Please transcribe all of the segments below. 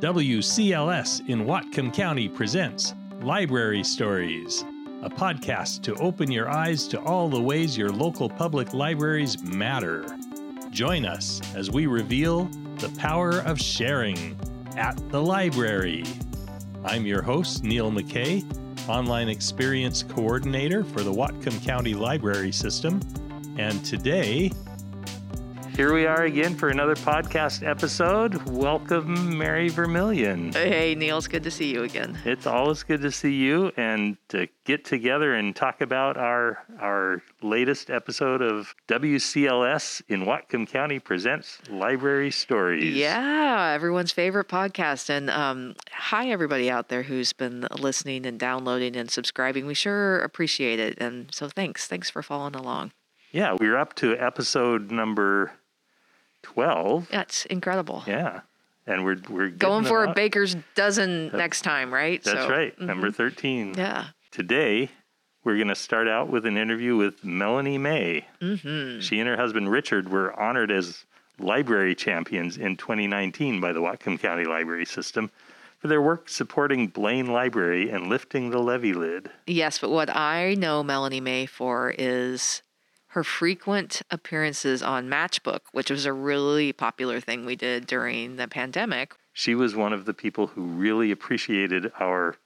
WCLS in Whatcom County presents Library Stories, a podcast to open your eyes to all the ways your local public libraries matter. Join us as we reveal the power of sharing at the library. I'm your host, Neil McKay, Online Experience Coordinator for the Whatcom County Library System. And today, here we are again for another podcast episode. Welcome, Mary Vermillion. Hey, Neil, it's good to see you again. It's always good to see you and to get together and talk about our our latest episode of WCLS in Whatcom County presents Library Stories. Yeah, everyone's favorite podcast. And um, hi, everybody out there who's been listening and downloading and subscribing. We sure appreciate it. And so thanks. Thanks for following along. Yeah, we're up to episode number 12. That's incredible. Yeah. And we're we're going for a baker's dozen next time, right? That's so, right. Mm-hmm. Number 13. Yeah. Today, we're going to start out with an interview with Melanie May. Mm-hmm. She and her husband Richard were honored as library champions in 2019 by the Whatcom County Library System for their work supporting Blaine Library and lifting the levy lid. Yes, but what I know Melanie May for is her frequent appearances on Matchbook, which was a really popular thing we did during the pandemic. She was one of the people who really appreciated our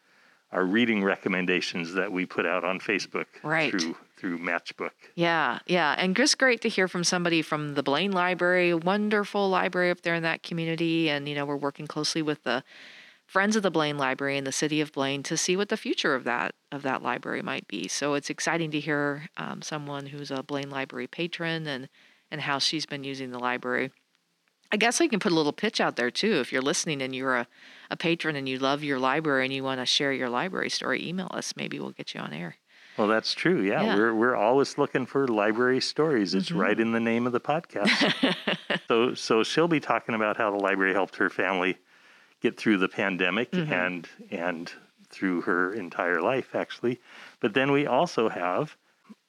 our reading recommendations that we put out on Facebook right. through through Matchbook. Yeah, yeah, and just great to hear from somebody from the Blaine Library, wonderful library up there in that community, and you know we're working closely with the Friends of the Blaine Library in the city of Blaine to see what the future of that of that library might be. So it's exciting to hear um, someone who's a Blaine Library patron and and how she's been using the library. I guess I can put a little pitch out there too. If you're listening and you're a, a patron and you love your library and you want to share your library story, email us. Maybe we'll get you on air. Well, that's true. Yeah, yeah. we're we're always looking for library stories. It's mm-hmm. right in the name of the podcast. so so she'll be talking about how the library helped her family get through the pandemic mm-hmm. and and through her entire life actually. But then we also have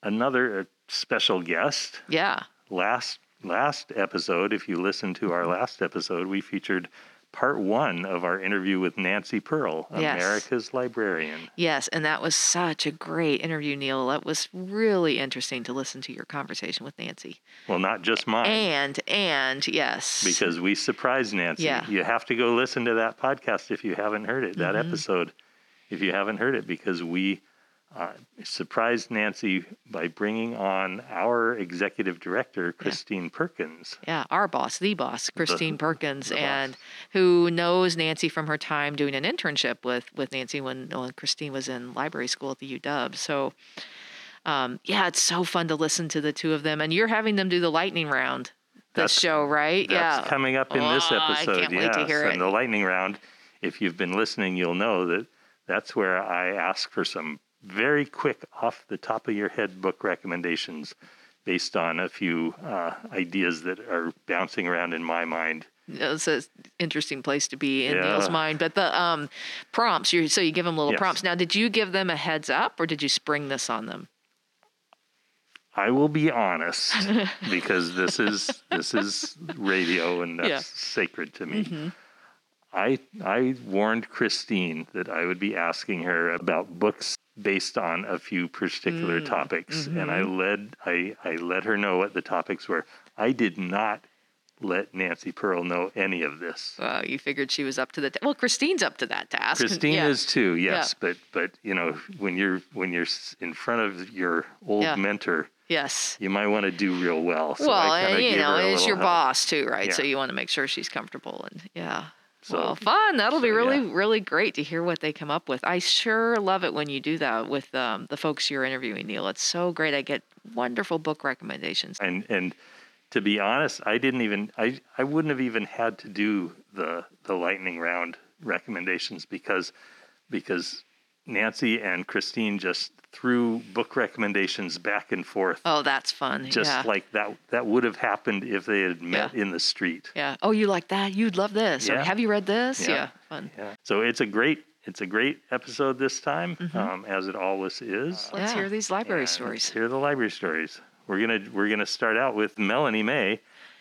another uh, special guest. Yeah. Last last episode, if you listen to our mm-hmm. last episode, we featured part one of our interview with Nancy Pearl, yes. America's librarian. Yes, and that was such a great interview, Neil. That was really interesting to listen to your conversation with Nancy. Well, not just mine. And and yes, because we surprised Nancy. Yeah. You have to go listen to that podcast if you haven't heard it. That mm-hmm. episode, if you haven't heard it, because we uh, surprised Nancy by bringing on our executive director, Christine yeah. Perkins. Yeah, our boss, the boss, Christine the, Perkins, the and boss. who knows Nancy from her time doing an internship with with Nancy when, when Christine was in library school at the UW. So, um, yeah, it's so fun to listen to the two of them, and you're having them do the lightning round. The that's, show, right? That's yeah, coming up in oh, this episode. I can't yes. wait to hear and it. the lightning round. If you've been listening, you'll know that that's where I ask for some very quick off the top of your head book recommendations based on a few uh, ideas that are bouncing around in my mind. It's an interesting place to be in yeah. Neil's mind. But the um, prompts, you so you give them little yes. prompts. Now, did you give them a heads up, or did you spring this on them? I will be honest because this is this is radio and that's yeah. sacred to me. Mm-hmm. I I warned Christine that I would be asking her about books based on a few particular mm, topics mm-hmm. and I led I, I let her know what the topics were. I did not let Nancy Pearl know any of this. Well, you figured she was up to the ta- well. Christine's up to that task. Christine yeah. is too, yes. Yeah. But but you know when you're when you're in front of your old Yeah. mentor, Yes. you might want to do real well. So well, and you know, it's your help. boss too, right? So you want to make sure she's comfortable and yeah. So- well, fun. That'll be really, yeah. really great to hear what they come up with. I sure love it when you do that with um, the folks you're interviewing, Neil. It's so great. I get wonderful book recommendations. And and to be honest, I didn't even I I wouldn't have even had to do the the lightning round recommendations because because Nancy and Christine just threw book recommendations back and forth. Oh, that's fun. just yeah. like that that would have happened if they had met in the street. yeah. Oh, you like that? You'd love this. Or Yeah. have you read this? Yeah. Fun. Yeah. So it's a great it's a great episode this time, Mhm. um, as it always is. Let's hear these library And stories. Let's hear the library stories. We're gonna we're gonna start out with Melanie May.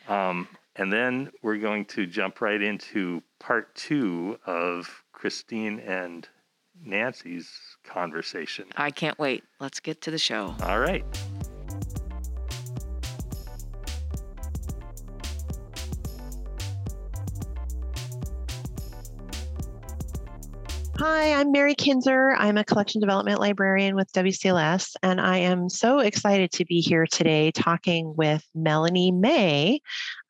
Um, And then we're going to jump right into part two of Christine and Nancy's conversation. I can't wait. Let's get to the show. All right. Hi, I'm Mary Kinzer. I'm a collection development librarian with WCLS, and I am so excited to be here today talking with Melanie May.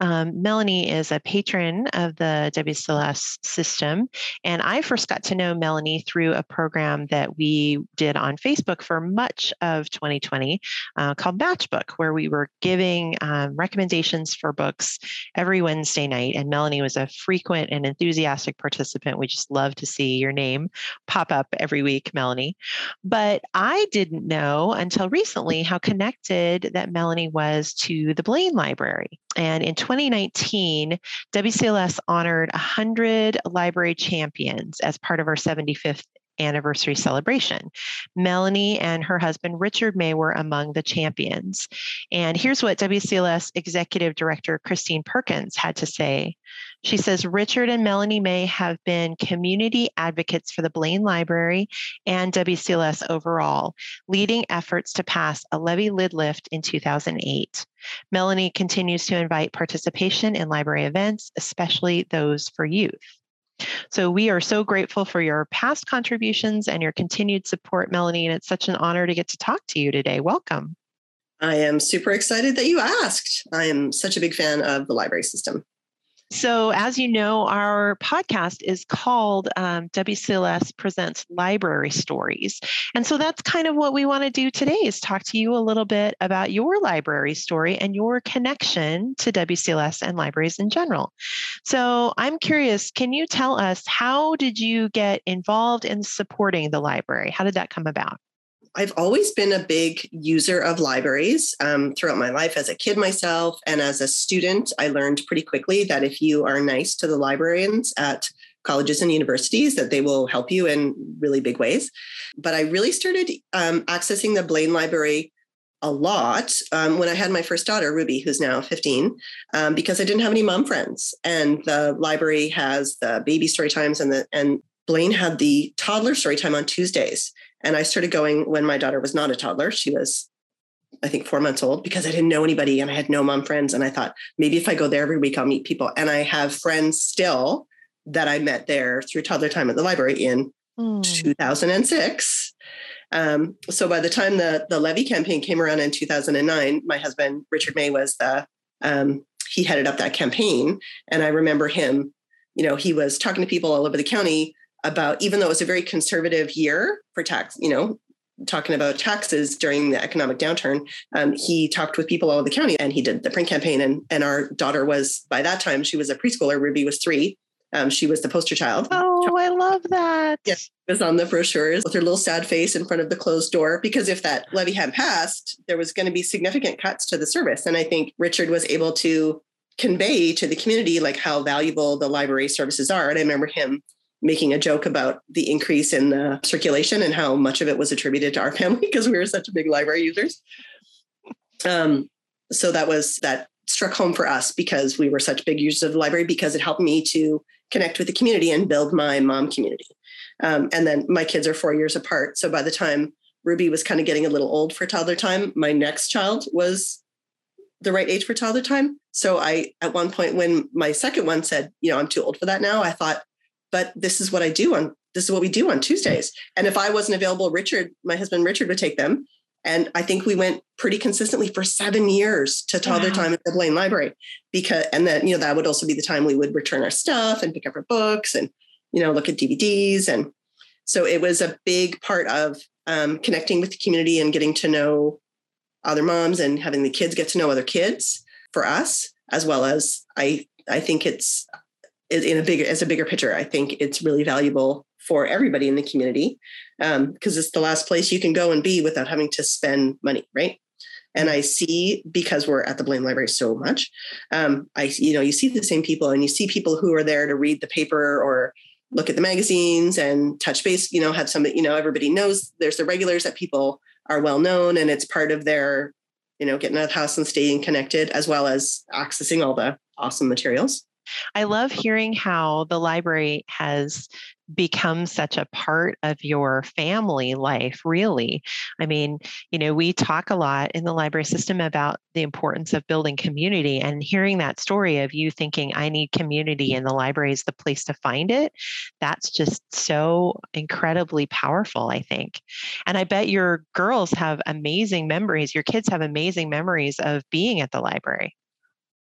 Um, Melanie is a patron of the WCLS system, and I first got to know Melanie through a program that we did on Facebook for much of 2020 uh, called Matchbook, where we were giving um, recommendations for books every Wednesday night. And Melanie was a frequent and enthusiastic participant. We just love to see your name pop up every week, Melanie. But I didn't know until recently how connected that Melanie was to the Blaine Library. And in 2019, WCLS honored 100 library champions as part of our 75th anniversary celebration. Melanie and her husband Richard May were among the champions. And here's what WCLS Executive Director Christine Perkins had to say. She says Richard and Melanie May have been community advocates for the Blaine Library and WCLS overall, leading efforts to pass a levy lid lift in 2008. Melanie continues to invite participation in library events, especially those for youth. So we are so grateful for your past contributions and your continued support, Melanie. And it's such an honor to get to talk to you today. Welcome. I am super excited that you asked. I am such a big fan of the library system. So, as you know, our podcast is called um, WCLS Presents Library Stories. And so that's kind of what we want to do today is talk to you a little bit about your library story and your connection to WCLS and libraries in general. So, I'm curious, can you tell us how did you get involved in supporting the library? How did that come about? I've always been a big user of libraries um, throughout my life as a kid myself. And as a student, I learned pretty quickly that if you are nice to the librarians at colleges and universities, that they will help you in really big ways. But I really started um, accessing the Blaine Library a lot um, when I had my first daughter, Ruby, who's now 15, um, because I didn't have any mom friends. And the library has the baby story times and the and Blaine had the toddler story time on Tuesdays. And I started going when my daughter was not a toddler. She was, I think, four months old because I didn't know anybody and I had no mom friends. And I thought maybe if I go there every week, I'll meet people. And I have friends still that I met there through toddler time at the library in mm. 2006. Um, so by the time the the levy campaign came around in 2009, my husband Richard May was the um, he headed up that campaign, and I remember him. You know, he was talking to people all over the county about even though it was a very conservative year for tax, you know, talking about taxes during the economic downturn, um, he talked with people all over the county and he did the print campaign. And, and our daughter was, by that time, she was a preschooler. Ruby was three. Um, she was the poster child. Oh, I love that. Yes, was on the brochures with her little sad face in front of the closed door because if that levy had passed, there was going to be significant cuts to the service. And I think Richard was able to convey to the community like how valuable the library services are. And I remember him making a joke about the increase in the circulation and how much of it was attributed to our family because we were such big library users. Um, so that was that struck home for us because we were such big users of the library because it helped me to connect with the community and build my mom community. Um, and then my kids are four years apart. So by the time Ruby was kind of getting a little old for toddler time, my next child was the right age for toddler time. So I, at one point, when my second one said, you know, I'm too old for that now, I thought, but this is what I do on this is what we do on Tuesdays. And if I wasn't available, Richard, my husband Richard would take them. And I think we went pretty consistently for seven years to toddler wow. time at the Blaine Library because, and then, you know, that would also be the time we would return our stuff and pick up our books and, you know, look at DVDs. And so it was a big part of um, connecting with the community and getting to know other moms and having the kids get to know other kids for us, as well as I, I think it's in a bigger as a bigger picture i think it's really valuable for everybody in the community because um, it's the last place you can go and be without having to spend money right and i see because we're at the blaine library so much um, i you know you see the same people and you see people who are there to read the paper or look at the magazines and touch base you know have some you know everybody knows there's the regulars that people are well known and it's part of their you know, getting out of the house and staying connected, as well as accessing all the awesome materials. I love mm-hmm. hearing how the library has become such a part of your family life, really. I mean, you know, we talk a lot in the library system about the importance of building community and hearing that story of you thinking, I need community and the library is the place to find it. That's just so incredibly powerful, I think. And I bet your girls have amazing memories, your kids have amazing memories of being at the library.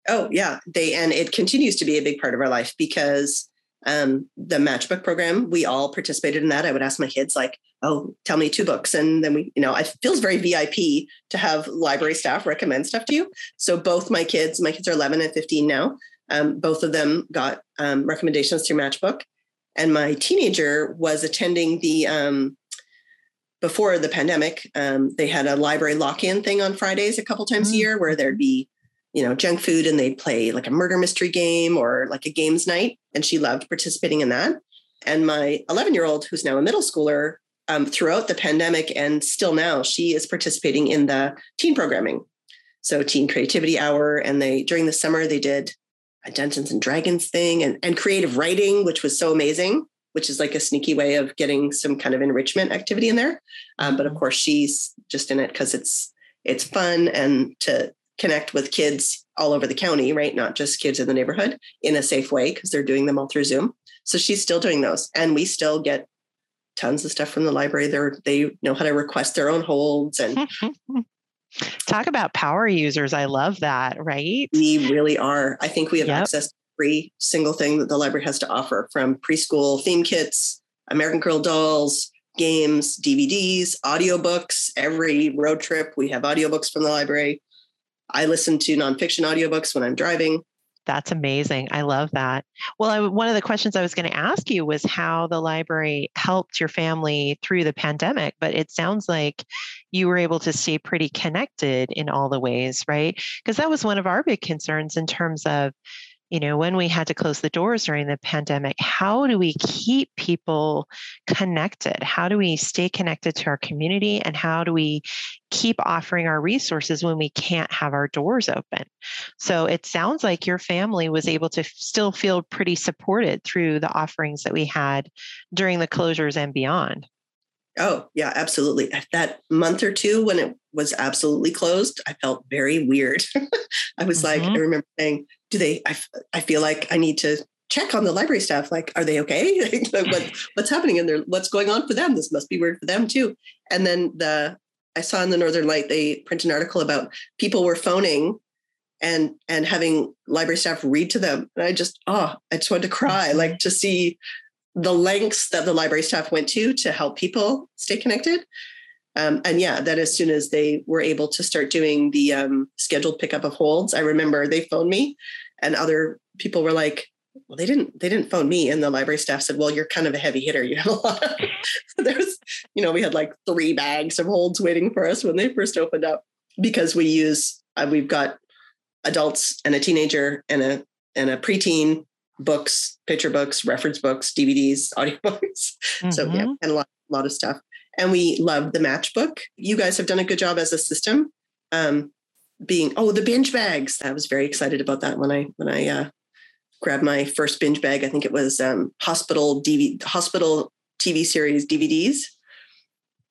Oh, yeah. They, and it continues to be a big part of our life because um, the matchbook program, we all participated in that. I would ask my kids, like, oh, tell me two books. And then we, you know, it feels very VIP to have library staff recommend stuff to you. So both my kids, my kids are 11 and 15 now, um, both of them got um, recommendations through Matchbook. And my teenager was attending the, um, before the pandemic, um, they had a library lock in thing on Fridays a couple times mm-hmm. a mm. year where there'd be you know, junk food and they'd play like a murder mystery game or like a games night. And she loved participating in that. And my 11 year old, who's now a middle schooler, um, throughout the pandemic and still now, she is participating in the teen programming. So teen creativity hour. And they, during the summer, they did a Dungeons and Dragons thing and, and creative writing, which was so amazing, which is like a sneaky way of getting some kind of enrichment activity in there. Um, but of mm-hmm. course, she's just in it because it's, it's fun and to connect with kids all over the county, right? Not just kids in the neighborhood in a safe way because they're doing them all through Zoom. So she's still doing those. And we still get tons of stuff from the library. They're they know how to request their own holds and talk about power users. I love that, right? We really are. I think we have yep. access to every single thing that the library has to offer from preschool theme kits, American Girl dolls, games, DVDs, audiobooks. Every road trip, we have audiobooks from the library. I listen to nonfiction audiobooks when I'm driving. That's amazing. I love that. Well, I, one of the questions I was going to ask you was how the library helped your family through the pandemic, but it sounds like you were able to stay pretty connected in all the ways, right? Because that was one of our big concerns in terms of you know, when we had to close the doors during the pandemic, how do we keep people connected? How do we stay connected to our community? And how do we keep offering our resources when we can't have our doors open? So it sounds like your family was able to still feel pretty supported through the offerings that we had during the closures and beyond. Oh, yeah, absolutely. That month or two when it was absolutely closed, I felt very weird. I was mm-hmm. like, I remember saying, do they, I, I feel like I need to check on the library staff. Like, are they okay? what, what's happening in there? What's going on for them? This must be weird for them too. And then the, I saw in the Northern Light, they print an article about people were phoning and and having library staff read to them. And I just, oh, I just wanted to cry, like mm-hmm. to see the lengths that the library staff went to to help people stay connected. Um, and yeah, that as soon as they were able to start doing the um, scheduled pickup of holds, I remember they phoned me, and other people were like, "Well, they didn't. They didn't phone me." And the library staff said, "Well, you're kind of a heavy hitter. You have a lot." Of, there's, you know, we had like three bags of holds waiting for us when they first opened up because we use uh, we've got adults and a teenager and a and a preteen books, picture books, reference books, DVDs, audiobooks. Mm-hmm. So yeah, mm-hmm. and a lot, a lot of stuff. And we love the matchbook. You guys have done a good job as a system. Um, being oh the binge bags. I was very excited about that when I when I uh, grabbed my first binge bag. I think it was um, hospital DVD hospital TV series DVDs.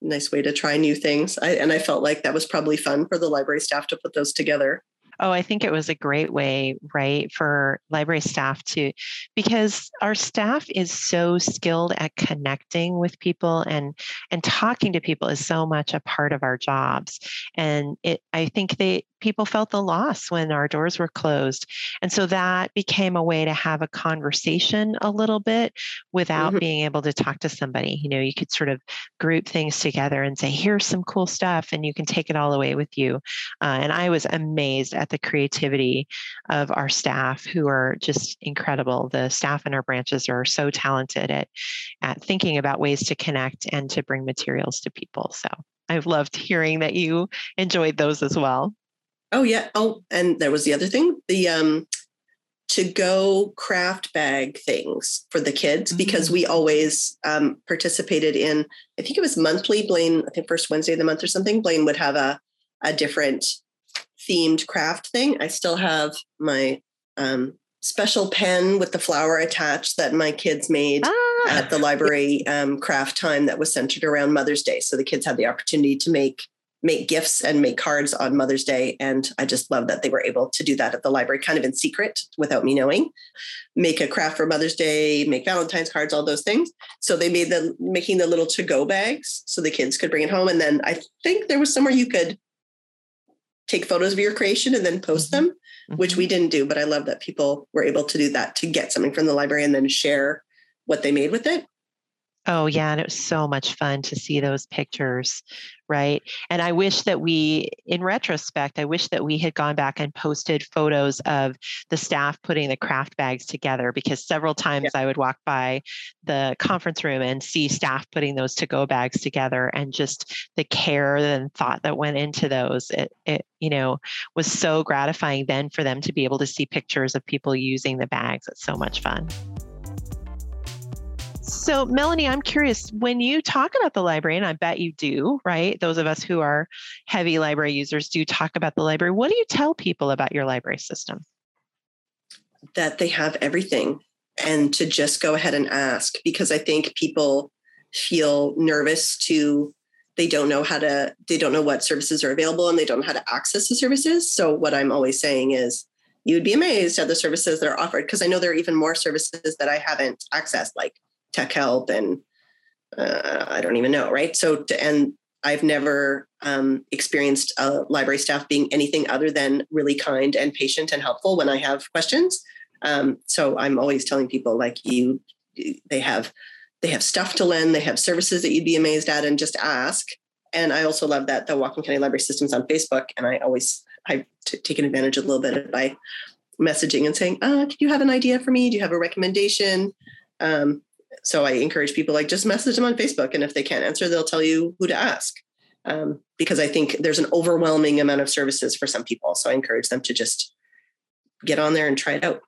Nice way to try new things. I, and I felt like that was probably fun for the library staff to put those together. Oh, I think it was a great way, right, for library staff to, because our staff is so skilled at connecting with people and and talking to people is so much a part of our jobs. And it, I think they people felt the loss when our doors were closed. And so that became a way to have a conversation a little bit without mm-hmm. being able to talk to somebody. You know, you could sort of group things together and say, here's some cool stuff, and you can take it all away with you. Uh, and I was amazed at the creativity of our staff who are just incredible. The staff in our branches are so talented at, at thinking about ways to connect and to bring materials to people. So I've loved hearing that you enjoyed those as well. Oh yeah. Oh, and there was the other thing, the um to go craft bag things for the kids mm-hmm. because we always um, participated in i think it was monthly blaine i think first wednesday of the month or something blaine would have a, a different themed craft thing. I still have my um, special pen with the flower attached that my kids made ah. at the library um, craft time that was centered around Mother's Day. So the kids had the opportunity to make make gifts and make cards on Mother's Day. And I just love that they were able to do that at the library, kind of in secret without me knowing. Make a craft for Mother's Day, make Valentine's cards, all those things. So they made the making the little to-go bags so the kids could bring it home. And then I think there was somewhere you could take photos of your creation and then post mm-hmm. them, mm-hmm. which we didn't do. But I love that people were able to do that to get something from the library and then share what they made with it. Oh, yeah. And it was so much fun to see those pictures, right? And I wish that we, in retrospect, I wish that we had gone back and posted photos of the staff putting the craft bags together because several times yeah. I would walk by the conference room and see staff putting those to go bags together and just the care and thought that went into those. It, it, you know, was so gratifying then for them to be able to see pictures of people using the bags. It's so much fun. So, Melanie, I'm curious when you talk about the library, and I bet you do, right? Those of us who are heavy library users do talk about the library. What do you tell people about your library system? That they have everything and to just go ahead and ask because I think people feel nervous to they don't know how to they don't know what services are available and they don't know how to access the services so what i'm always saying is you would be amazed at the services that are offered because i know there are even more services that i haven't accessed like tech help and uh, I don't even know, right? So, to, and I've never um, experienced a library staff being anything other than really kind and patient and helpful when I have questions. Um, so I'm always telling people like you, they have they have stuff to lend, they have services that you'd be amazed at, and just ask. And I also love that the Whatcom County Library System's on Facebook, and I always I've t- taken advantage a little bit by messaging and saying, uh, "Can you have an idea for me? Do you have a recommendation?" Um, so I encourage people like just message them on Facebook, and if they can't answer, they'll tell you who to ask. Um, because I think there's an overwhelming amount of services for some people. So I encourage them to just get on there and try it out.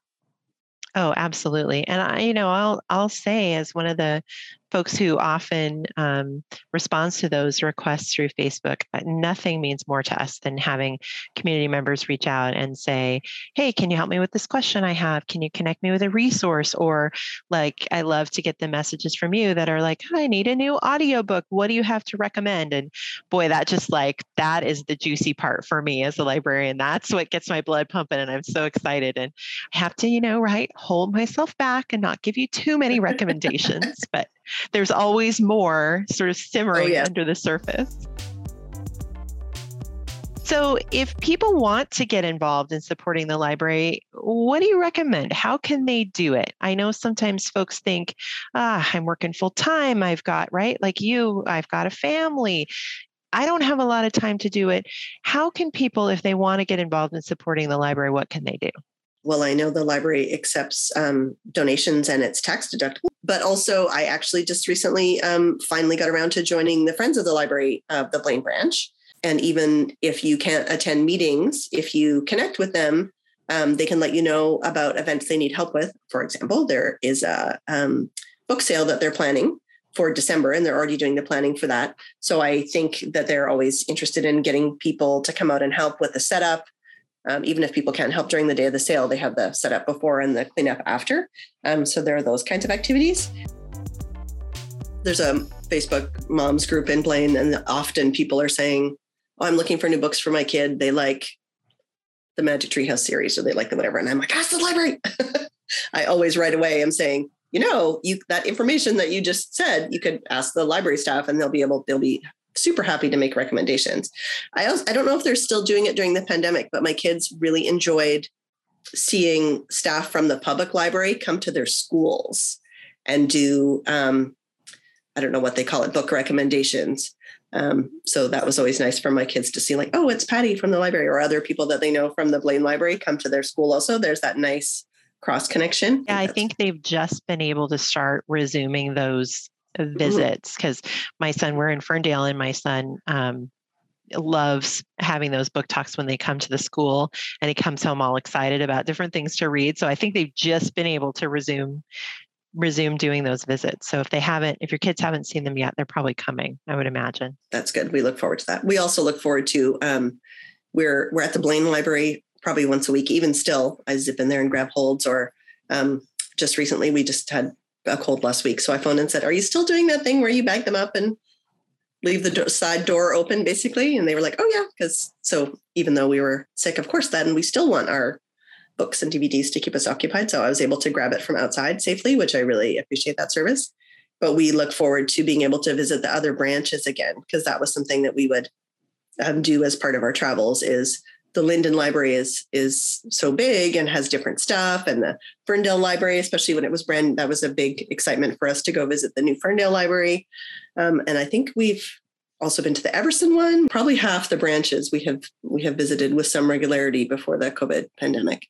Oh, absolutely. And I, you know, I'll I'll say as one of the folks who often um, responds to those requests through Facebook, nothing means more to us than having community members reach out and say, "Hey, can you help me with this question I have? Can you connect me with a resource?" Or like, I love to get the messages from you that are like, "I need a new audiobook. What do you have to recommend?" And boy, that just like that is the juicy part for me as a librarian. That's what gets my blood pumping, and I'm so excited. And I have to, you know, right, hold myself back and not give you too many recommendations, but there's always more sort of simmering oh, yeah. under the surface. So, if people want to get involved in supporting the library, what do you recommend? How can they do it? I know sometimes folks think, ah, I'm working full time. I've got, right? Like you, I've got a family. I don't have a lot of time to do it. How can people, if they want to get involved in supporting the library, what can they do? Well, I know the library accepts um, donations and it's tax deductible. But also, I actually just recently um, finally got around to joining the Friends of the Library of the Blaine branch. And even if you can't attend meetings, if you connect with them, um, they can let you know about events they need help with. For example, there is a um, book sale that they're planning for December, and they're already doing the planning for that. So I think that they're always interested in getting people to come out and help with the setup, um, even if people can't help during the day of the sale, they have the setup before and the cleanup after. Um, so there are those kinds of activities. There's a Facebook moms group in Blaine, and often people are saying, "Oh, I'm looking for new books for my kid. They like the Magic Treehouse series, or they like the whatever." And I'm like, "Ask the library." I always right away am saying, you know, you that information that you just said, you could ask the library staff, and they'll be able, they'll be super happy to make recommendations. I also I don't know if they're still doing it during the pandemic, but my kids really enjoyed seeing staff from the public library come to their schools and do um, I don't know what they call it, book recommendations. Um, so that was always nice for my kids to see, like, oh, it's Patty from the library, or other people that they know from the Blaine Library come to their school. Also, there's that nice cross connection. Yeah, I think they've just been able to start resuming those. Visits because my son, we're in Ferndale, and my son um, loves having those book talks when they come to the school and he comes home all excited about different things to read. So I think they've just been able to resume resume doing those visits. So if they haven't, if your kids haven't seen them yet, they're probably coming, I would imagine. That's good. We look forward to that. We also look forward to um, we're we're at the Blaine Library probably once a week. Even still, I zip in there and grab holds. Or um, just recently, we just had a cold last week, so I phoned and said, "Are you still doing that thing where you bag them up and leave the side door open, basically?" And they were like, "Oh yeah," because so even though we were sick, of course, then we still want our books and DVDs to keep us occupied. So I was able to grab it from outside safely, which I really appreciate that service. But we look forward to being able to visit the other branches again because that was something that we would um, do as part of our travels. Is the Lynden Library is is so big and has different stuff, and the Ferndale Library, especially when it was brand, that was a big excitement for us to go visit the new Ferndale Library. Um, and I think we've also been to the Everson one. Probably half the branches we have we have visited with some regularity before the COVID pandemic.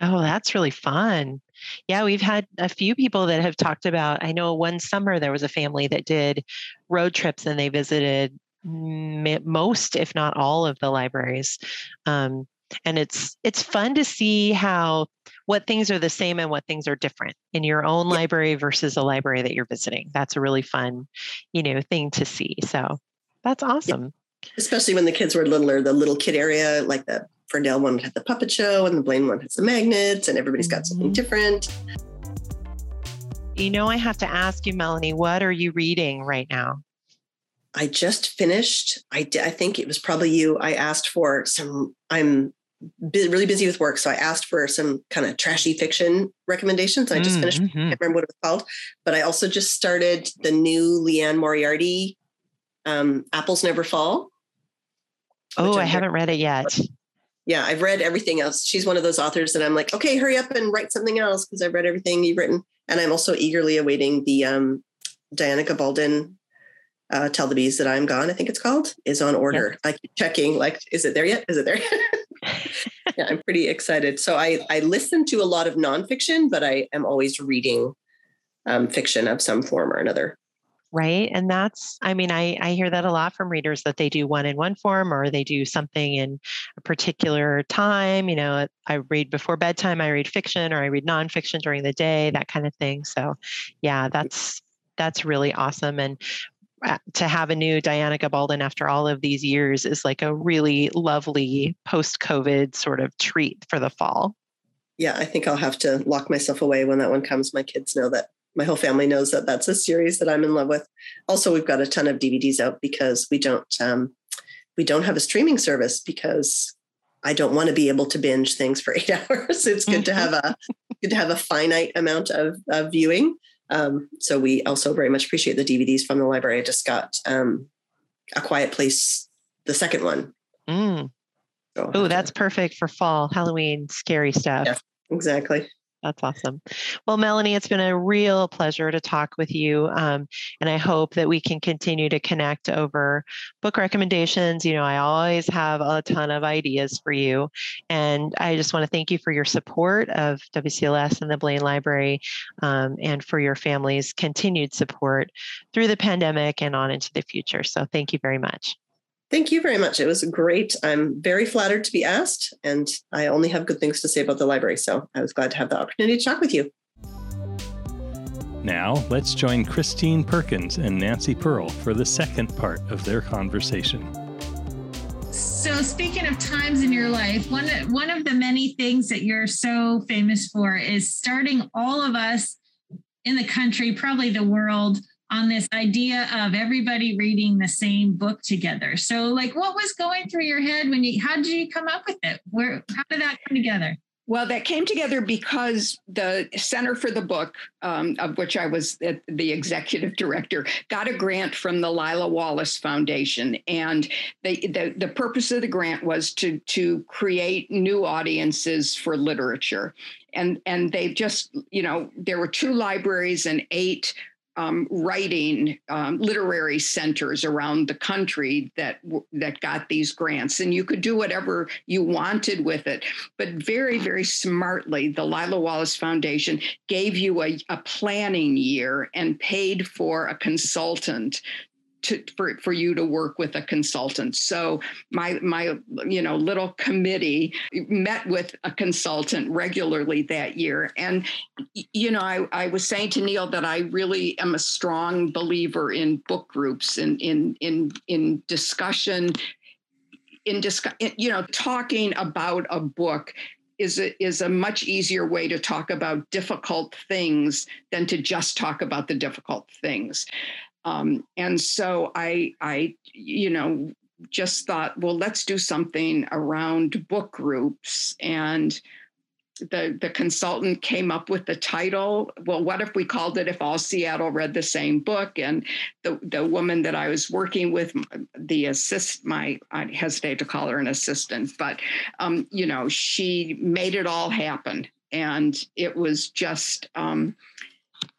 Oh, that's really fun. Yeah, we've had a few people that have talked about. I know one summer there was a family that did road trips and they visited most, if not all, of the libraries. Um, and it's it's fun to see how what things are the same and what things are different in your own library versus a library that you're visiting. That's a really fun, you know, thing to see. So that's awesome. Especially when the kids were littler, the little kid area, like the Ferndale one had the puppet show, and the Blaine one has the magnets, and everybody's got something mm-hmm. different. You know, I have to ask you, Melanie, what are you reading right now? I just finished. I I think it was probably you. I asked for some. I'm really busy with work, so I asked for some kind of trashy fiction recommendations. I just mm, finished. Mm-hmm. I can't remember what it was called, but I also just started the new Liane Moriarty, um, "Apples Never Fall." Oh, I haven't read it yet. Yeah, I've read everything else. She's one of those authors that I'm like, okay, hurry up and write something else because I've read everything you've written, and I'm also eagerly awaiting the um, Diana Gabaldon uh, Tell the Bees That I'm Gone, I think it's called, is on order. I keep checking, like, is it there yet? Is it there yeah, I'm pretty excited. So I, I listen to a lot of nonfiction, but I am always reading um, fiction of some form or another. Right. And that's, I mean, I, I hear that a lot from readers that they do one in one form or they do something in a particular time. You know, I read before bedtime, I read fiction or I read nonfiction during the day, that kind of thing. So, yeah, that's that's really awesome. And to have a new Diana Gabaldon after all of these years is like a really lovely post COVID sort of treat for the fall. Yeah, I think I'll have to lock myself away when that one comes. My kids know that my whole family knows that that's a series that I'm in love with. Also, we've got a ton of DVDs out because we don't um, we don't have a streaming service because I don't want to be able to binge things for eight hours. It's good to have a good to have a finite amount of, of viewing. Um, so we also very much appreciate the DVDs from the library. I just got um, A Quiet Place, the second one. Mm. So, oh, that's perfect for fall, Halloween, scary stuff. Yeah, exactly. That's awesome. Well, Melanie, it's been a real pleasure to talk with you. Um, and I hope that we can continue to connect over book recommendations. You know, I always have a ton of ideas for you. And I just want to thank you for your support of WCLS and the Blaine Library um, and for your family's continued support through the pandemic and on into the future. So thank you very much. Thank you very much. It was great. I'm very flattered to be asked, and I only have good things to say about the library. So I was glad to have the opportunity to talk with you. Now, let's join Christine Perkins and Nancy Pearl for the second part of their conversation. So, speaking of times in your life, one, one of the many things that you're so famous for is starting all of us in the country, probably the world, on this idea of everybody reading the same book together. So, like, what was going through your head when you? How did you come up with it? Where? How did that come together? Well, that came together because the Center for the Book, um, of which I was the executive director, got a grant from the Lila Wallace Foundation, and the the purpose of the grant was to to create new audiences for literature, and and they just you know there were two libraries and eight um, writing um, literary centers around the country that that got these grants, and you could do whatever you wanted with it. But very, very smartly, the Lila Wallace Foundation gave you a, a planning year and paid for a consultant to, for, for you to work with a consultant. So my my you know little committee met with a consultant regularly that year. And you know, I, I was saying to Neil that I really am a strong believer in book groups and in in in discussion in discuss, you know, talking about a book is a, is a much easier way to talk about difficult things than to just talk about the difficult things. Um, and so I, I, you know, just thought, well, let's do something around book groups. And the the consultant came up with the title. Well what if we called it if all seattle read the same book? And the the woman that i was working with the assist my i hesitate to call her an assistant but um, you know she made it all happen. And it was just um,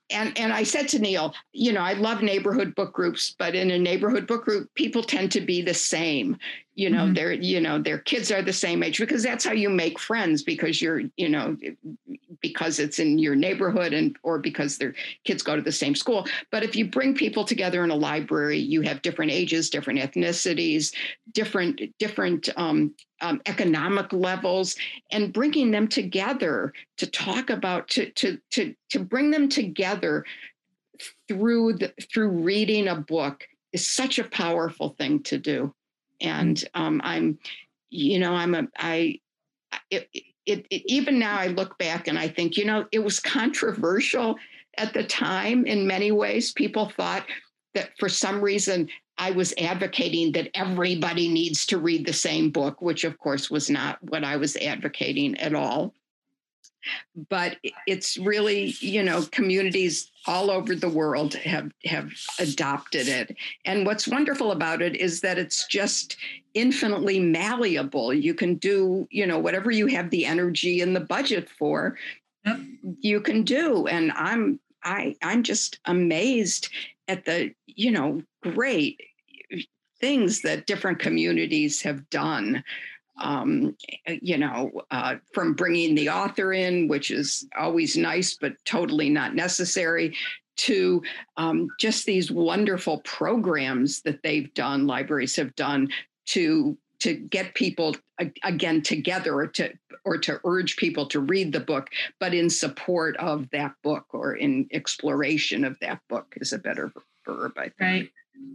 and and I said to Neil, you know, I love neighborhood book groups, but in a neighborhood book group, people tend to be the same. You know, mm-hmm. their you know their kids are the same age because that's how you make friends because you're you know because it's in your neighborhood and or because their kids go to the same school. But if you bring people together in a library, you have different ages, different ethnicities, different different um, um, economic levels and bringing them together to talk about to to to to bring them together through the through reading a book is such a powerful thing to do. And um, i'm you know i'm a i it, it, it, even now i look back and i think you know it was controversial at the time in many ways. People thought that for some reason I was advocating that everybody needs to read the same book, which of course was not what I was advocating at all. But it's really, you know, communities all over the world have have adopted it. And what's wonderful about it is that it's just infinitely malleable. You can do, you know, whatever you have the energy and the budget for, yep. you can do. And I'm I I'm just amazed at the, you know, great things that different communities have done. Um, you know, uh, from bringing the author in, which is always nice but totally not necessary, to um, just these wonderful programs that they've done, libraries have done to to get people again together or to or to urge people to read the book but in support of that book or in exploration of that book is a better verb i think right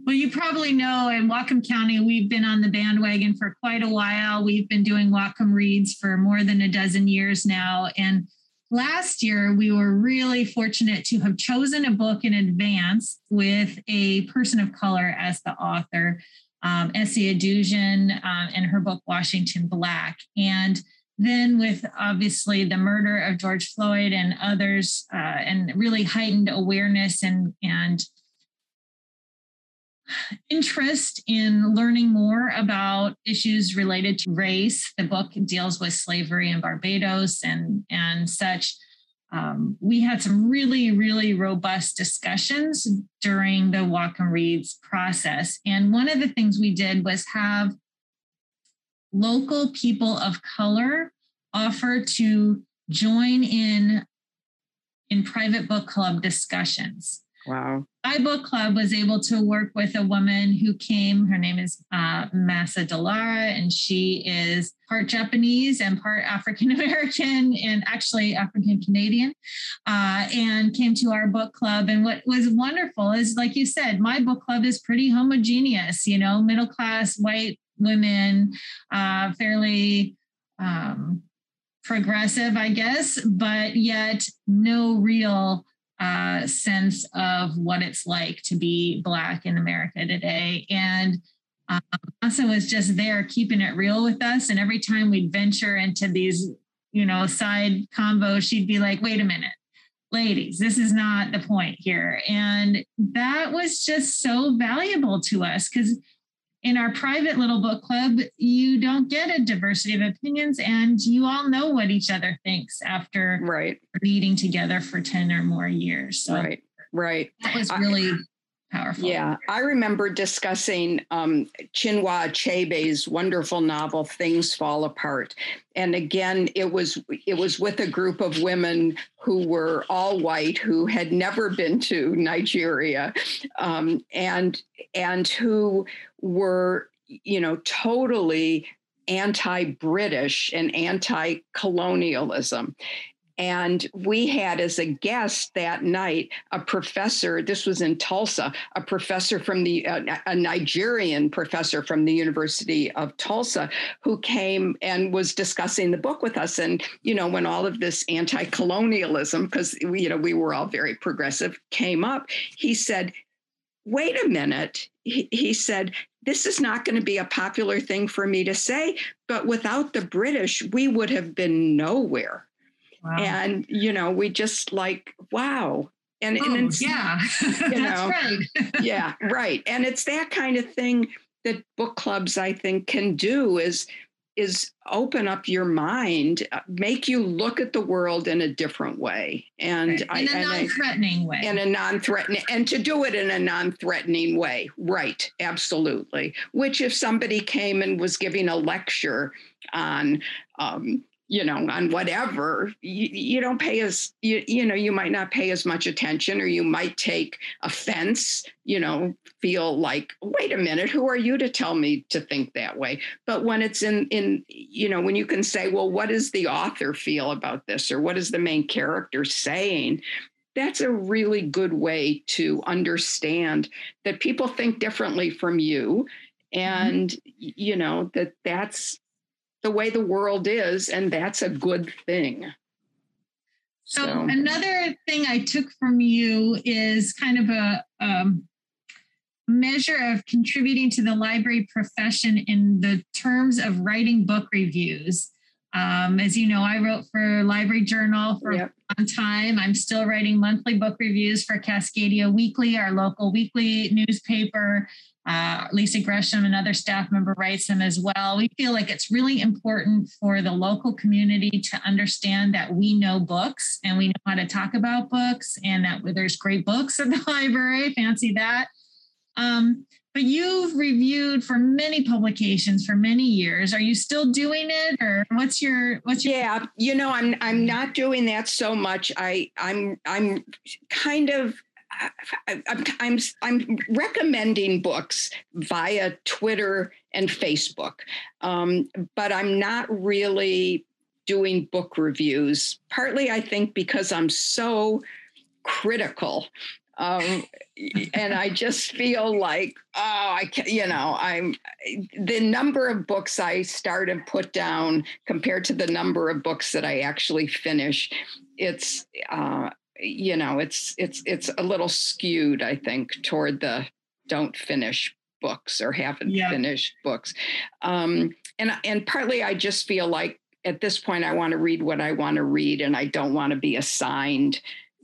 well, you probably know in Whatcom County, we've been on the bandwagon for quite a while. We've been doing Whatcom Reads for more than a dozen years now. And last year, we were really fortunate to have chosen a book in advance with a person of color as the author, um, Esi Edugyan, um, and her book, Washington Black. And then with obviously the murder of George Floyd and others, uh, and really heightened awareness and, and interest in learning more about issues related to race. The book deals with slavery in Barbados and, and such. Um, we had some really, really robust discussions during the Whatcom Reads process. And one of the things we did was have local people of color offer to join in in private book club discussions. Wow. My book club was able to work with a woman who came. Her name is uh, Massa Delara, and she is part Japanese and part African American and actually African Canadian, uh, and came to our book club. And what was wonderful is, like you said, my book club is pretty homogeneous, you know, middle class white women, uh, fairly. Um, progressive, I guess, but yet no real uh, sense of what it's like to be Black in America today. And um, Asa was just there keeping it real with us. And every time we'd venture into these, you know, side combos, she'd be like, wait a minute, ladies, this is not the point here. And that was just so valuable to us because in our private little book club, you don't get a diversity of opinions and you all know what each other thinks after right. reading together for 10 or more years. So right, right. That was really I, powerful. Yeah, I remember discussing um, Chinua Achebe's wonderful novel "Things Fall Apart," and again, it was it was with a group of women who were all white, who had never been to Nigeria, um, and and who were you know totally anti-british and anti-colonialism And we had as a guest that night a professor, this was in Tulsa, a professor from the, uh, a Nigerian professor from the University of Tulsa who came and was discussing the book with us. And, you know, when all of this anti colonialism, because, you know, we were all very progressive, came up, he said, wait a minute. He, he said, this is not going to be a popular thing for me to say, but without the British, we would have been nowhere. Wow. And, you know, we just like, wow. And, oh, and yeah, you know, right. yeah, right. And it's that kind of thing that book clubs, I think, can do is is open up your mind, uh, make you look at the world in a different way, and right. in I, a non-threatening way. In a non-threatening, and to do it in a non-threatening way, right? Absolutely. Which, if somebody came and was giving a lecture on um, you know on whatever you, you don't pay as you, you know you might not pay as much attention or you might take offense you know feel like wait a minute who are you to tell me to think that way but when it's in in you know when you can say well what does the author feel about this or what is the main character saying that's a really good way to understand that people think differently from you mm-hmm. and you know that that's the way the world is, and that's a good thing. So, so. another thing I took from you is kind of a um, measure of contributing to the library profession in the terms of writing book reviews. Um, as you know, I wrote for Library Journal for yep. a long time. I'm still writing monthly book reviews for Cascadia Weekly, our local weekly newspaper. Uh, Lisa Gresham, another staff member, writes them as well. We feel like it's really important for the local community to understand that we know books and we know how to talk about books and that there's great books at the library. Fancy that. Um, but you've reviewed for many publications for many years. Are you still doing it, or what's your what's your? Yeah, you know, I'm I'm not doing that so much. I I'm I'm kind of I, I'm, I'm recommending books via Twitter and Facebook, um, but I'm not really doing book reviews. Partly, I think, because I'm so critical. Um, and I just feel like, oh, I can, you know, I'm the number of books I start and put down compared to the number of books that I actually finish. It's uh, you know it's it's it's a little skewed i think toward the don't finish books or haven't yeah. finished books. Um, and and partly i just feel like at this point i want to read what i want to read and i don't want to be assigned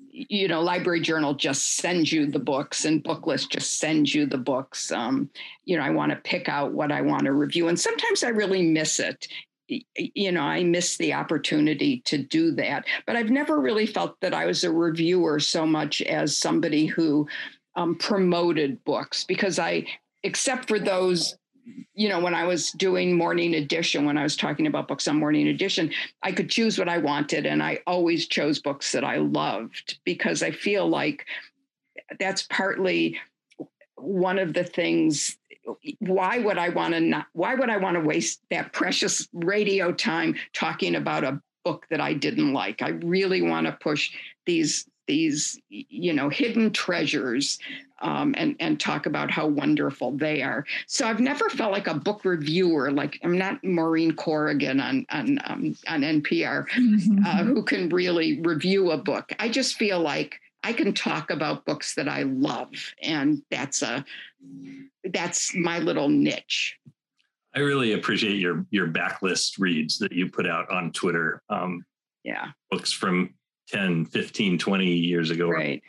you know library journal just sends you the books and booklist just sends you the books. Um, you know i want to pick out what i want to review and sometimes i really miss it you know, I missed the opportunity to do that. But I've never really felt that I was a reviewer so much as somebody who um, promoted books because I, except for those you know, when I was doing morning edition, when I was talking about books on morning edition, I could choose what I wanted. And I always chose books that I loved because I feel like that's partly one of the things why would I want to not why would I want to waste that precious radio time talking about a book that I didn't like? I really want to push these these you know hidden treasures um, and and talk about how wonderful they are. So I've never felt like a book reviewer. Like I'm not Maureen Corrigan on on um, on NPR, uh, who can really review a book. I just feel like I can talk about books that I love, and that's a that's my little niche. I really appreciate your your backlist reads that you put out on Twitter. Um, yeah, books from 10, 15, 20 years ago. Right.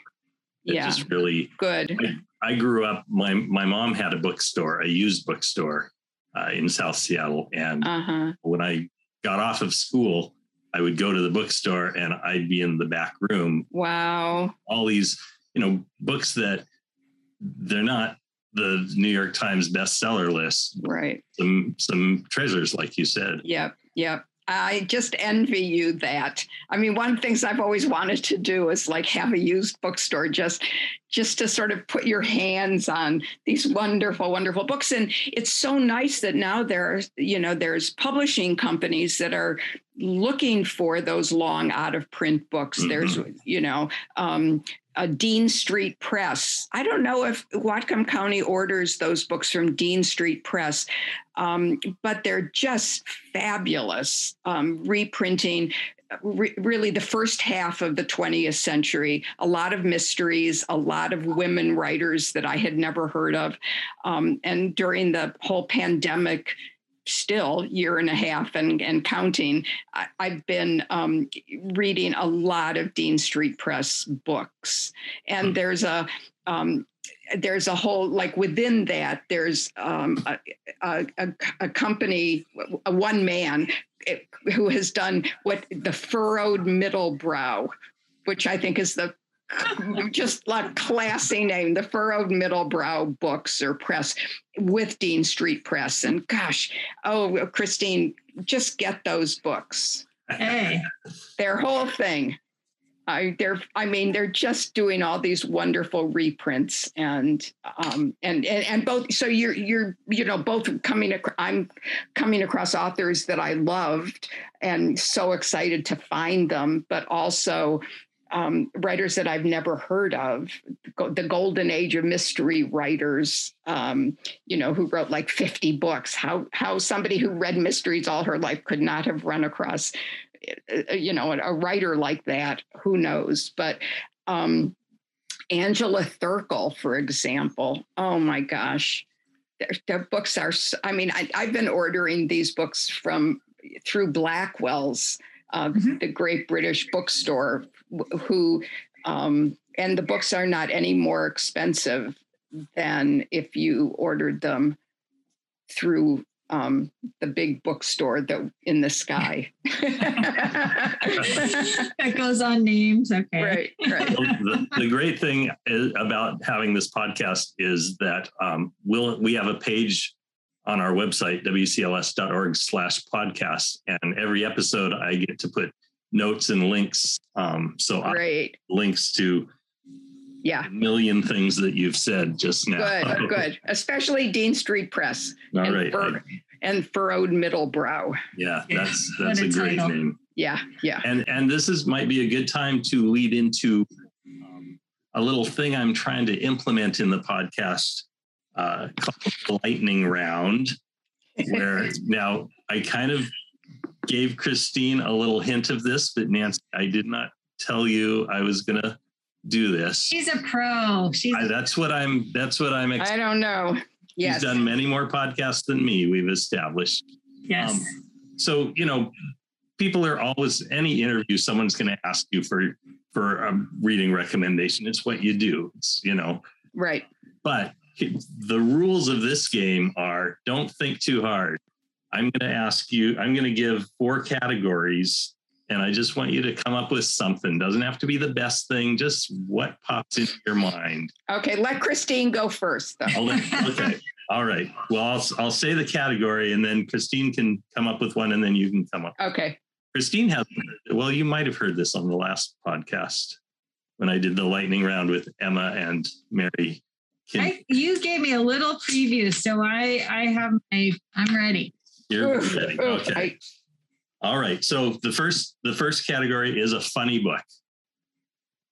It's yeah. just really good. I, I, grew up. My my mom had a bookstore, a used bookstore uh, in South Seattle, and uh-huh. when I got off of school, I would go to the bookstore and I'd be in the back room. Wow. All these, you know, books that they're not the New York Times bestseller list. Right. Some some treasures, like you said. Yep. Yep. I just envy you that. I mean, one of the things I've always wanted to do is like have a used bookstore just just to sort of put your hands on these wonderful, wonderful books. And it's so nice that now there's, you know, there's publishing companies that are looking for those long out of print books. Mm-hmm. There's, you know, um, a Dean Street Press. I don't know if Whatcom County orders those books from Dean Street Press, um, but they're just fabulous. Um, reprinting re- really the first half of the 20th century, a lot of mysteries, a lot of women writers that I had never heard of. Um, and during the whole pandemic, still year and a half and, and counting I, have been um, reading a lot of dean street press books and mm-hmm. there's a um, there's a whole like within that there's um, a, a, a, company a one man eh, who has done what the furrowed middle brow which i think is the just like classy name, the Furrowed Middle Brow Books or Press with Dean Street Press. And gosh, oh, Christine, just get those books. Hey, their whole thing. I they're I mean they're just doing all these wonderful reprints and um and and, and both so you're you're you know both coming ac- I'm coming across authors that I loved and so excited to find them but also um, writers that I've never heard of, the golden age of mystery writers, um, you know, who wrote like 50 books. How how somebody who read mysteries all her life could not have run across, uh, you know, a writer like that. Who knows? But um, Angela Thirkell, for example, oh my gosh, their, their books are. I mean, I, I've been ordering these books from through Blackwell's. Uh, mm-hmm. the great British bookstore who um, and the books are not any more expensive than if you ordered them through um, the big bookstore that in the sky. that goes on names. Okay. Right. Right. the, the, great thing is, about having this podcast is that um, we'll we have a page on our website wcls.org slash podcast and every episode i get to put notes and links. Um, so Great. links to yeah a million things that you've said just now. Good, good. Especially Dean Street Press. All and right. Fur- and furrowed middle brow. Yeah, that's that's a, a great name. Yeah, yeah. And and this is might be a good time to lead into um, a little thing I'm trying to implement in the podcast uh, called lightning round. Where now I kind of gave Christine a little hint of this, but Nancy, I did not tell you I was going to do this. She's a pro. She's I, that's what I'm. That's what I'm. Ex- I don't know. Yes. She's done many more podcasts than me. We've established. Yes. Um, so you know, people are always any interview. Someone's going to ask you for for a reading recommendation. It's what you do. It's you know. Right. But the rules of this game are: don't think too hard. I'm going to ask you, I'm going to give four categories and I just want you to come up with something. Doesn't have to be the best thing, just what pops into your mind. Okay, let Christine go first. Let, okay, all right. Well, I'll, I'll say the category and then Christine can come up with one and then you can come up. Okay. Christine has, well, you might have heard this on the last podcast when I did the lightning round with Emma and Mary. I, you gave me a little preview, so I I have my I'm ready. You're ready. Okay. All right. So the first the first category is a funny book.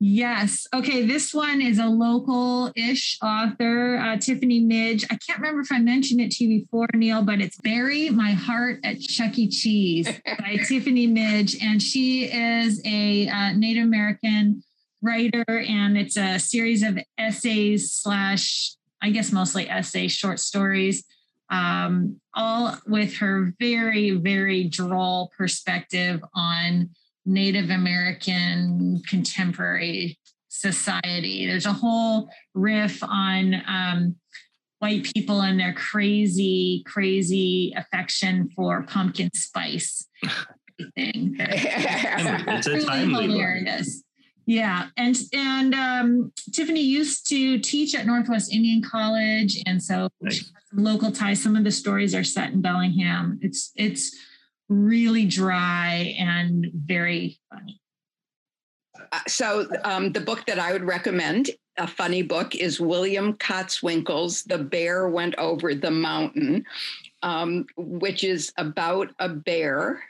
Yes. Okay. This one is a local ish author, uh, Tiffany Midge. I can't remember if I mentioned it to you before, Neil, but it's Bury My Heart at Chuck E. Cheese by Tiffany Midge. And she is a uh, Native American writer, and it's a series of essays, slash, I guess mostly essays, short stories um, all with her very, very droll perspective on Native American contemporary society. There's a whole riff on um, white people and their crazy, crazy affection for pumpkin spice. Thing. it's a timely hilarious. Yeah, and and um, Tiffany used to teach at Northwest Indian College, and so nice. local ties. Some of the stories are set in Bellingham. It's it's really dry and very funny. Uh, so um, the book that I would recommend, a funny book, is William Kotzwinkle's "The Bear Went Over the Mountain," um, which is about a bear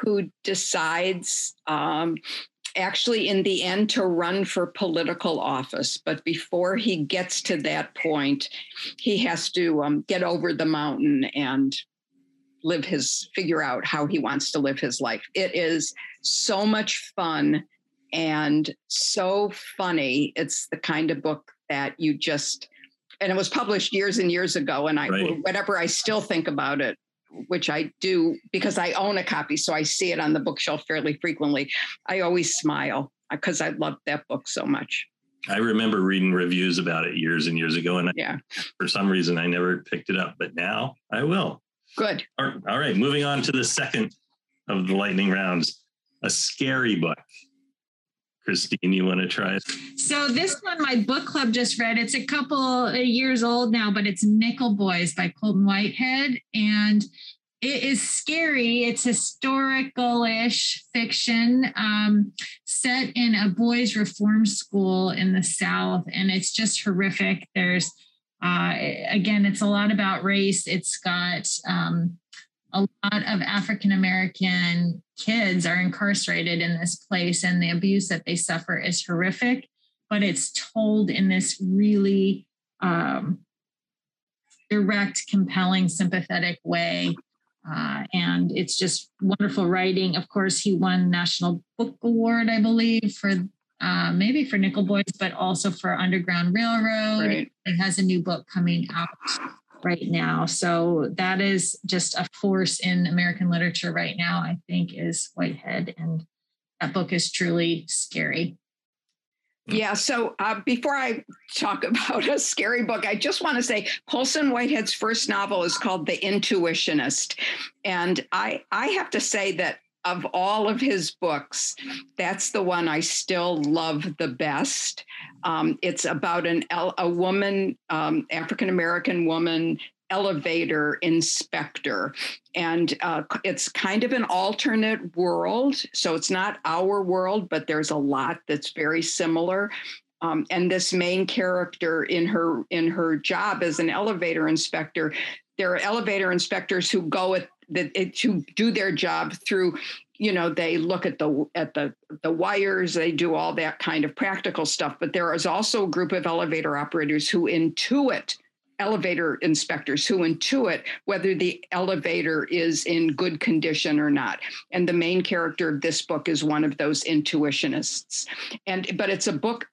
who decides um, actually in the end to run for political office. But before he gets to that point he has to um, get over the mountain and live his figure out how he wants to live his life. It is so much fun and so funny. It's the kind of book that you just and it was published years and years ago and i right. whatever i still think about it which I do because I own a copy, so I see it on the bookshelf fairly frequently. I always smile uh, because I love that book so much. I remember reading reviews about it years and years ago, and yeah, for some reason I never picked it up, but now I will. Good. All right, moving on to the second of the lightning rounds, a scary book. Christine, you want to try it? So this one, my book club just read. It's a couple years old now, but it's Nickel Boys by Colson Whitehead, and it is scary. It's historical-ish fiction um, set in a boys' reform school in the South, and it's just horrific. There's uh, again, it's a lot about race. It's got um, a lot of African American kids are incarcerated in this place, and the abuse that they suffer is horrific, but it's told in this really um, direct, compelling, sympathetic way. Uh, and it's just wonderful writing. Of course, he won National Book Award, I believe, for uh, maybe for Nickel Boys, but also for Underground Railroad. Right. He has a new book coming out right now. So that is just a force in American literature right now, I think, is Whitehead. And that book is truly scary. Yeah. So uh, before I talk about a scary book, I just want to say Colson Whitehead's first novel is called The Intuitionist. And I, I have to say that of all of his books, that's the one I still love the best. Um, it's about an a woman, um, African American woman elevator inspector. And uh, it's kind of an alternate world. So it's not our world, but there's a lot that's very similar. Um, and this main character in her in her job as an elevator inspector, there are elevator inspectors who go at to do their job through you know they look at the at the the wires they do all that kind of practical stuff. But there is also a group of elevator operators who intuit elevator inspectors who intuit whether the elevator is in good condition or not. And the main character of this book is one of those intuitionists. And but it's a book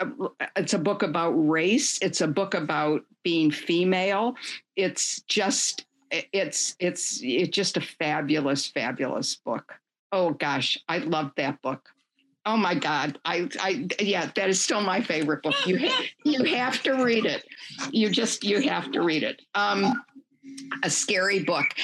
it's a book about race. It's a book about being female. It's just it's it's it's just a fabulous fabulous book. Oh gosh i love that book. Oh my god i i yeah that is still my favorite book. You you have to read it. You just you have to read it. Um a scary book.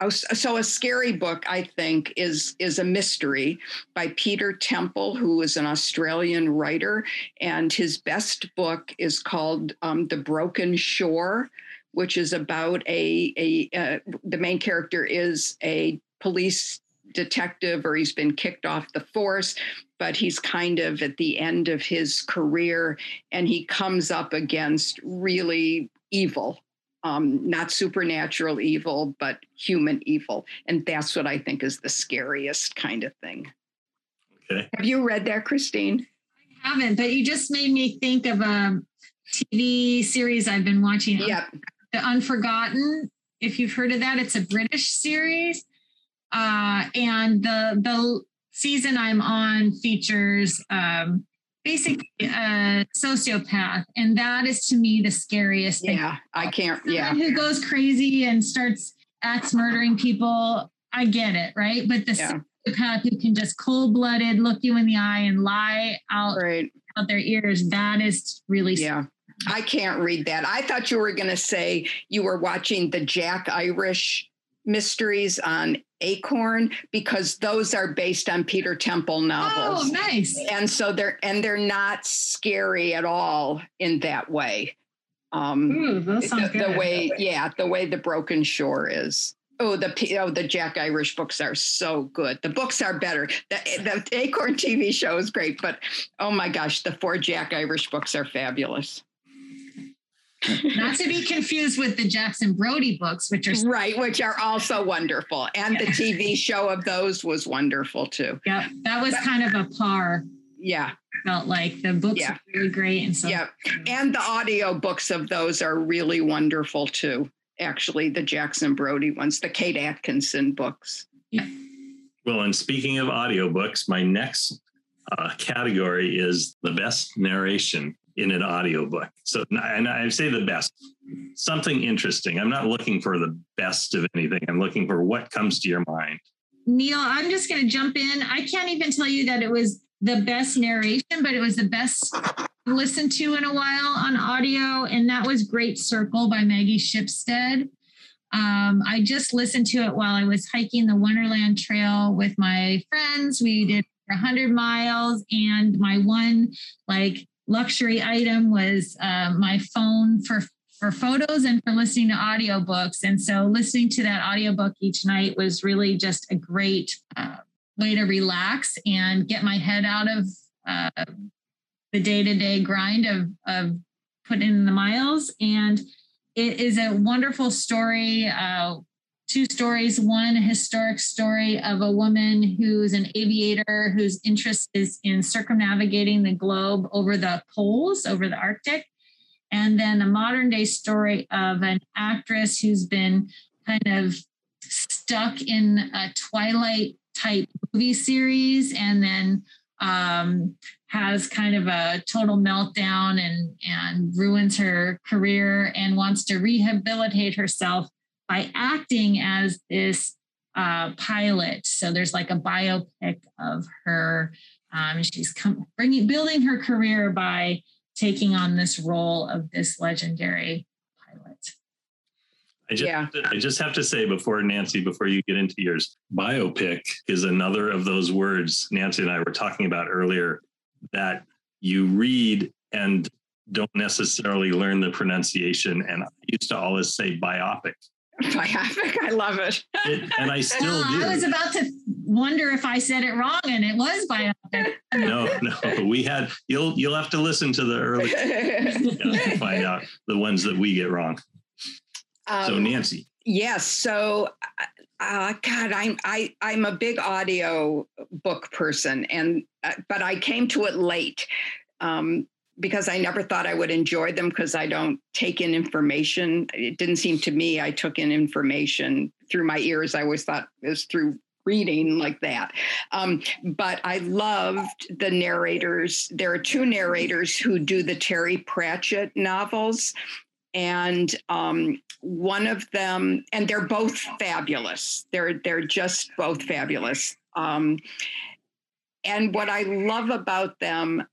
Oh, so a scary book i think is is a mystery by peter temple who is an australian writer and his best book is called um, the broken shore which is about a, a uh, the main character is a police detective or he's been kicked off the force but he's kind of at the end of his career and he comes up against really evil um, not supernatural evil but human evil. And that's what i think is the scariest kind of thing. Okay. Have you read that christine? I haven't but you just made me think of a tv series i've been watching. Yep the Unforgotten, if you've heard of that, it's a British series. Uh, and the the season I'm on features um, basically a sociopath, and that is to me the scariest thing. Yeah, I can't. Yeah, who goes crazy and starts acts murdering people. I get it, right? But the yeah. sociopath who can just cold blooded look you in the eye and lie out right. out their ears. That is really yeah. I can't read that. I thought you were going to say you were watching the Jack Irish mysteries on Acorn because those are based on Peter Temple novels. Oh, nice. And so they're and they're not scary at all in that way. Um Ooh, that the, the way yeah, the way the broken shore is. Oh, the oh the Jack Irish books are so good. The books are better. The, the Acorn TV show is great, but oh my gosh, the four Jack Irish books are fabulous. Not to be confused with the Jackson Brodie books, which are right, which are also wonderful. And yeah. the TV show of those was wonderful too. Yep. That was but, kind of a par. Yeah. Felt like the books yeah. really great. And so yeah. And the audio books of those are really wonderful too. Actually, the Jackson Brodie ones, the Kate Atkinson books. Yeah. Well, and speaking of audiobooks, my next uh, category is the best narration in an audiobook. So, and I say the best, something interesting. I'm not looking for the best of anything. I'm looking for what comes to your mind. Neil, I'm just going to jump in. I can't even tell you that it was the best narration, but it was the best listened to in a while on audio. And that was Great Circle by Maggie Shipstead. Um, I just listened to it while I was hiking the Wonderland Trail with my friends. We did 100 miles, and my one like luxury item was uh, my phone for for photos and for listening to audiobooks. And so listening to that audiobook each night was really just a great uh, way to relax and get my head out of uh, the day-to-day grind of, of putting in the miles. And it is a wonderful story. Uh, two stories. One a historic story of a woman who's an aviator whose interest is in circumnavigating the globe over the poles over the arctic. And then a modern day story of an actress who's been kind of stuck in a twilight type movie series and then um, has kind of a total meltdown and and ruins her career and wants to rehabilitate herself by acting as this uh, pilot. So there's like a biopic of her. Um, she's come, bringing building her career by taking on this role of this legendary pilot. I just, yeah. I just have to say before Nancy, before you get into yours, biopic is another of those words Nancy and I were talking about earlier that you read and don't necessarily learn the pronunciation. And I used to always say biopic. Biopic, I love it. it and I still do. I was about to wonder if I said it wrong, and it was biopic. no, no, we had. You'll you'll have to listen to the early to find out the ones that we get wrong. Um, so Nancy. Yes. So uh, God, I'm I I'm a big audio book person, and uh, but I came to it late. Um, because I never thought I would enjoy them because I don't take in information. It didn't seem to me I took in information through my ears. I always thought it was through reading like that. Um, but I loved the narrators. There are two narrators who do the Terry Pratchett novels. And um, one of them, and they're both fabulous. They're they're just both fabulous. Um, and what I love about them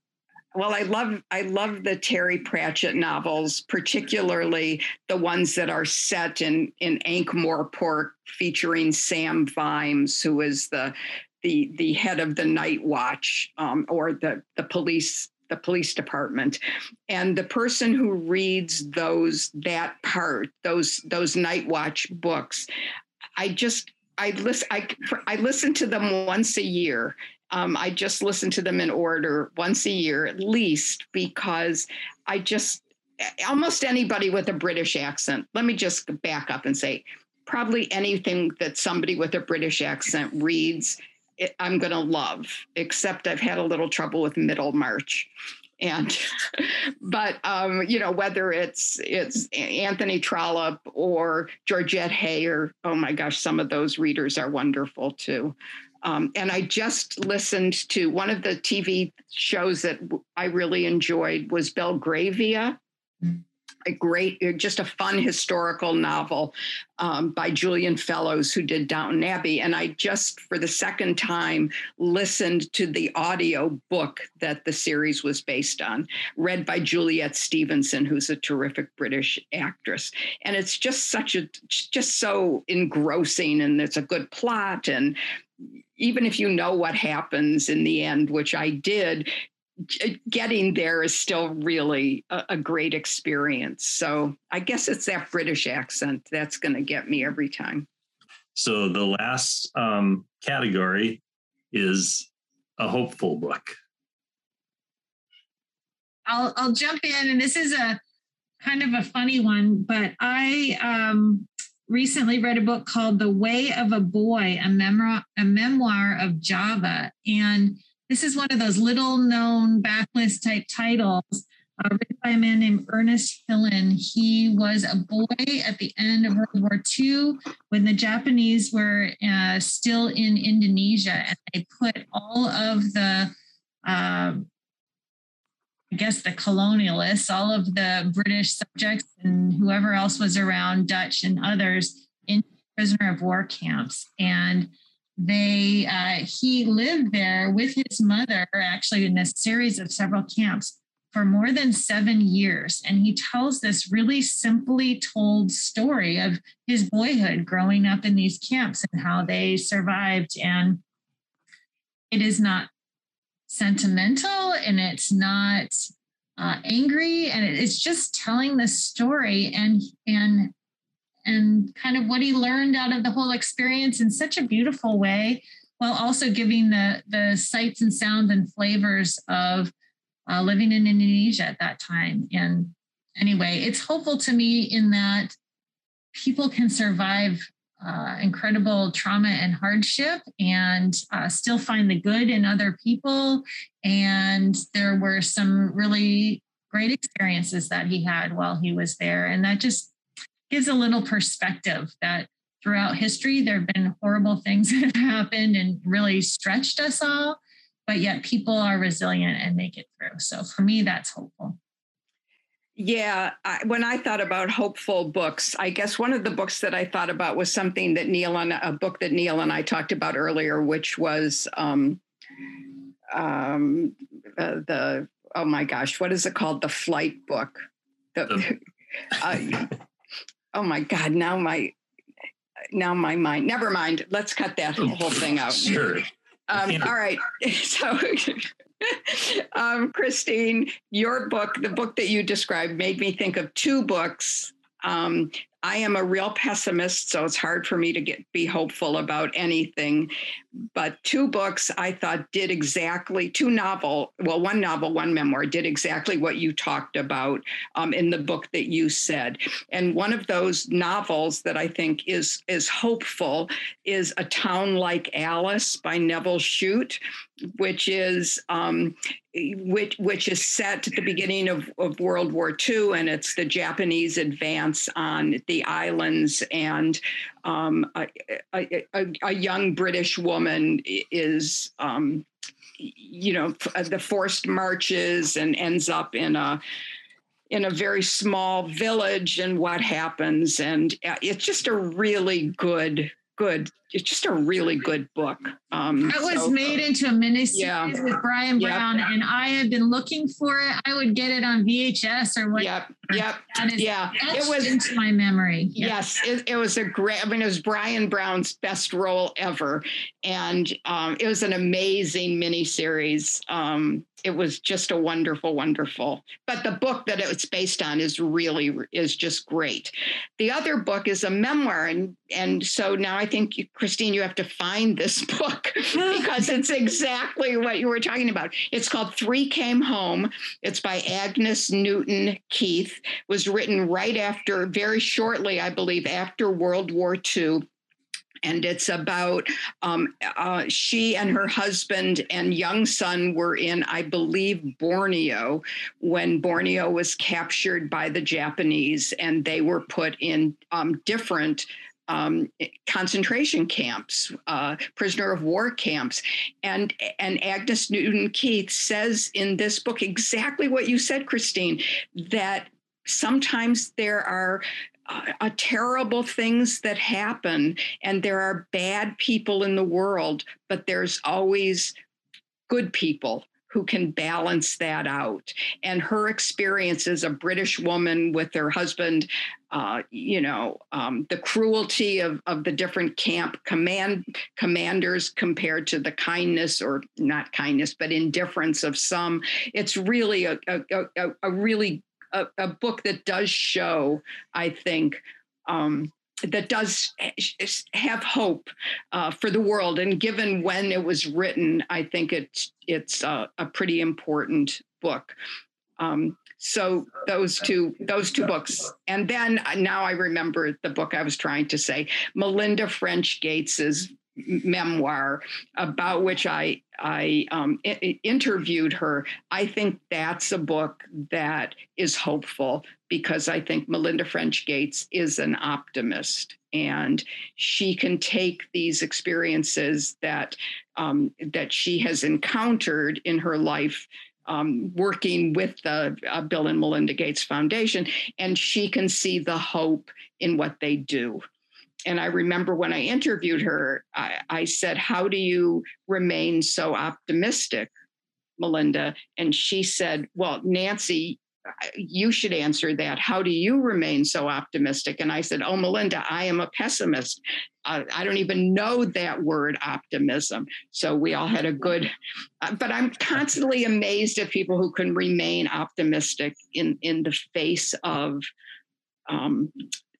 well, I love I love the Terry Pratchett novels, particularly the ones that are set in in Ankh-Morpork, featuring Sam Vimes, who is the the the head of the Night Watch um, or the the police the police department. And the person who reads those that part those those night watch books i just i listen i i listen to them once a year um, I just listen to them in order once a year at least because I just almost anybody with a British accent. Let me just back up and say probably anything that somebody with a British accent reads, I'm going to love, except I've had a little trouble with Middlemarch. And, but um, you know whether it's it's Anthony Trollope or Georgette Heyer, oh my gosh, some of those readers are wonderful too. Um, and I just listened to one of the TV shows that I really enjoyed was Belgravia. A great, uh, just a fun historical novel um, by Julian Fellowes, who did Downton Abbey. And I just, for the second time, listened to the audio book that the series was based on, read by Juliet Stevenson, who's a terrific British actress. And it's just such a, just so engrossing, and it's a good plot. And even if you know what happens in the end, which I did, getting there is still really a, a, great experience. So I guess it's that British accent that's going to get me every time. So the last um, category is a hopeful book. I'll I'll jump in, and this is a kind of a funny one, but I um, recently read a book called The Way of a Boy, a memoir, a memoir of Java, and this is one of those little known backlist type titles. Uh, written by a man named Ernest Hillen. He was a boy at the end of World War II when the Japanese were uh, still in Indonesia, and they put all of the uh, I guess the colonialists, all of the British subjects and whoever else was around, Dutch and others, in prisoner of war camps. And they uh, he lived there with his mother, actually in a series of several camps for more than seven years. And he tells this really simply told story of his boyhood growing up in these camps and how they survived. And it is not sentimental and it's not uh, angry and it's just telling the story and and and kind of what he learned out of the whole experience in such a beautiful way while also giving the the sights and sounds and flavors of uh, living in indonesia at that time. And anyway it's hopeful to me in that people can survive uh, incredible trauma and hardship and uh, still find the good in other people. And there were some really great experiences that he had while he was there. And that just gives a little perspective that throughout history, there have been horrible things that have happened and really stretched us all, but yet people are resilient and make it through. So for me, that's hopeful. Yeah, I, when I thought about hopeful books, I guess one of the books that I thought about was something that Neil and a book that Neil and I talked about earlier, which was um, um, uh, the oh my gosh, what is it called? The flight book. The, uh, oh my God! Now my now my mind. Never mind. Let's cut that whole thing out. Sure. Um, all right. So um, Christine, your book, the book that you described, made me think of two books. Um, I am a real pessimist, so it's hard for me to get be hopeful about anything. But two books I thought did exactly two novel, well, one novel, one memoir did exactly what you talked about um, in the book that you said. And one of those novels that I think is is hopeful is A Town Like Alice by Nevil Shute which is um, which which is set at the beginning of, of World War II, and it's the Japanese advance on the islands, and um, a, a, a, young British woman is. Um, you know the forced marches and ends up in a in a very small village and what happens and uh, it's just a really good good. It's just a really good book. Um, it was so, made into a miniseries yeah. with Bryan Brown, yep. and I have been looking for it. I would get it on VHS or what. Yep, yep, yeah. It was into my memory. Yep. Yes, it, it, was a great. I mean, it was Bryan Brown's best role ever, and um, it was an amazing miniseries. Um, it was just a wonderful, wonderful. But the book that it's based on is really is just great. The other book is a memoir, and and so now I think Christine, you have to find this book because it's exactly what you were talking about. It's called Three Came Home. It's by Agnes Newton Keith. It was written right after, very shortly, I believe, after World War II and it's about um, uh, she and her husband and young son were in, I believe, Borneo when Borneo was captured by the Japanese, and they were put in um, different. Um, concentration camps, uh, prisoner of war camps, and and Agnes Newton Keith says in this book exactly what you said, Christine, that sometimes there are uh, terrible things that happen and there are bad people in the world but there's always good people who can balance that out. And her experience as a british woman with her husband uh, you know um, the cruelty of, of the different camp command commanders compared to the kindness or not kindness but indifference of some it's really a, a, a, a really a, a book that does show, I think, um, that does have hope uh, for the world. And given when it was written, I think it's it's a, a pretty important book. Um, so those two those two books, and then now I remember the book I was trying to say, Melinda French Gates's memoir about which I I um, I- interviewed her. I think that's a book that is hopeful because I think Melinda French Gates is an optimist and she can take these experiences that um, that she has encountered in her life. Um, working with the uh, Bill and Melinda Gates Foundation, and she can see the hope in what they do and I remember when I interviewed her, I, I, said, How do you remain so optimistic, Melinda? And she said, Well, Nancy, you should answer that. How do you remain so optimistic? And I said, Oh, Melinda, I am a pessimist. Uh, I don't even know that word optimism. So we all had a good, uh, but I'm constantly amazed at people who can remain optimistic in, in the face of um,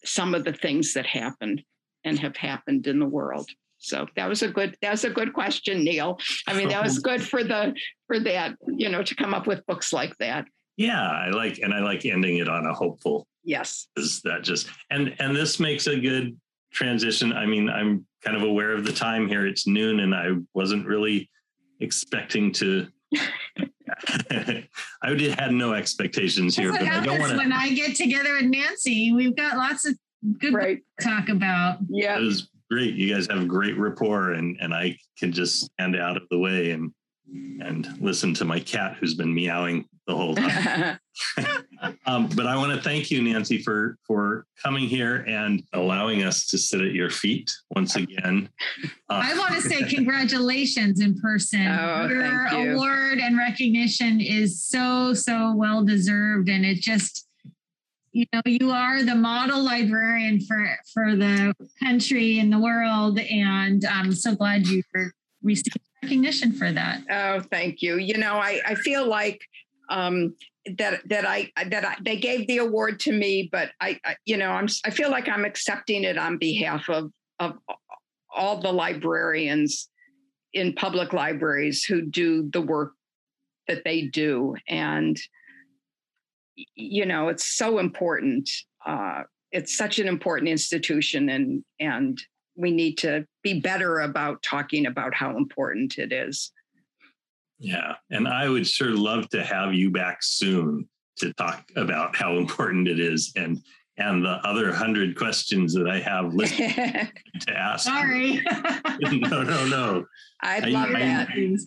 some of the things that happened and have happened in the world. So that was a good that was a good question, Neil. I mean, that was good for the for that, you know, to come up with books like that. Yeah, I like and I like ending it on a hopeful. Yes. Is that just and and this makes a good transition. I mean, I'm kind of aware of the time here. It's noon and I wasn't really expecting to I did had no expectations here. That's what happens I wanna... when I get together with Nancy. We've got lots of good right. talk about. Yeah. It was great. You guys have great rapport and and I can just stand out of the way and and listen to my cat who's been meowing the whole time. um, but I want to thank you, Nancy, for for coming here and allowing us to sit at your feet once again. Uh, I want to say congratulations in person. Oh, your you. award and recognition is so so well deserved, and it just you know you are the model librarian for for the country and the world and i'm so glad you received recognition for that oh thank you you know i i feel like um that that i that I, they gave the award to me but I, I you know i'm i feel like i'm accepting it on behalf of of all the librarians in public libraries who do the work that they do and you know, it's so important. Uh, it's such an important institution, and and we need to be better about talking about how important it is. Yeah, and I would sure love to have you back soon to talk about how important it is and and the other hundred questions that I have listed to ask. Sorry. no, no, no. I'd love I, that.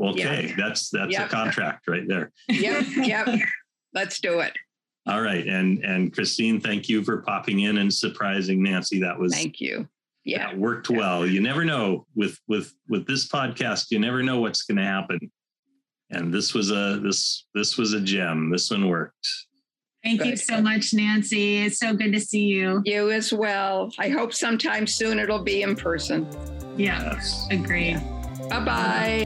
okay, that's that's yep. a contract right there. Yep, yep. Let's do it. All right. And and Christine, thank you for popping in and surprising Nancy. That was thank you. Yeah. worked yeah. well. You never know with with with this podcast, you never know what's gonna happen. And this was a this this was a gem. This one worked. Thank good. you so much, Nancy. It's so good to see you. You as well. I hope sometime soon it'll be in person. Yeah. Yes. Agreed. Yeah. Bye bye.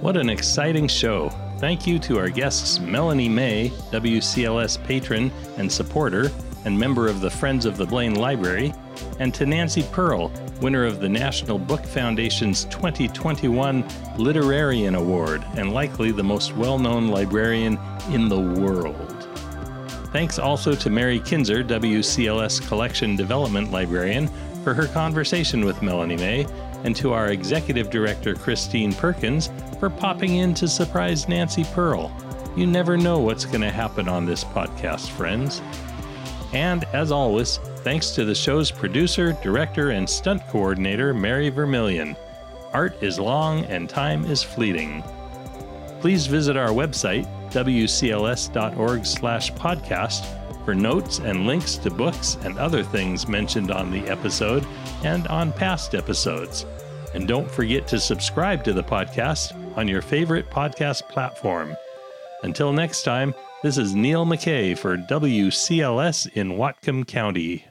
What an exciting show. Thank you to our guests Melanie May, WCLS patron and supporter, and member of the Friends of the Blaine Library, and to Nancy Pearl, winner of the National Book Foundation's 2021 Literarian Award, and likely the most well known librarian in the world. Thanks also to Mary Kinzer, WCLS Collection Development Librarian, for her conversation with Melanie May and to our executive director, Christine Perkins, for popping in to surprise Nancy Pearl. You never know what's going to happen on this podcast, friends. And as always, thanks to the show's producer, director, and stunt coordinator, Mary Vermillion. Art is long and time is fleeting. Please visit our website, wcls.org/podcast, for notes and links to books and other things mentioned on the episode and on past episodes. And don't forget to subscribe to the podcast on your favorite podcast platform. Until next time, this is Neil McKay for WCLS in Whatcom County.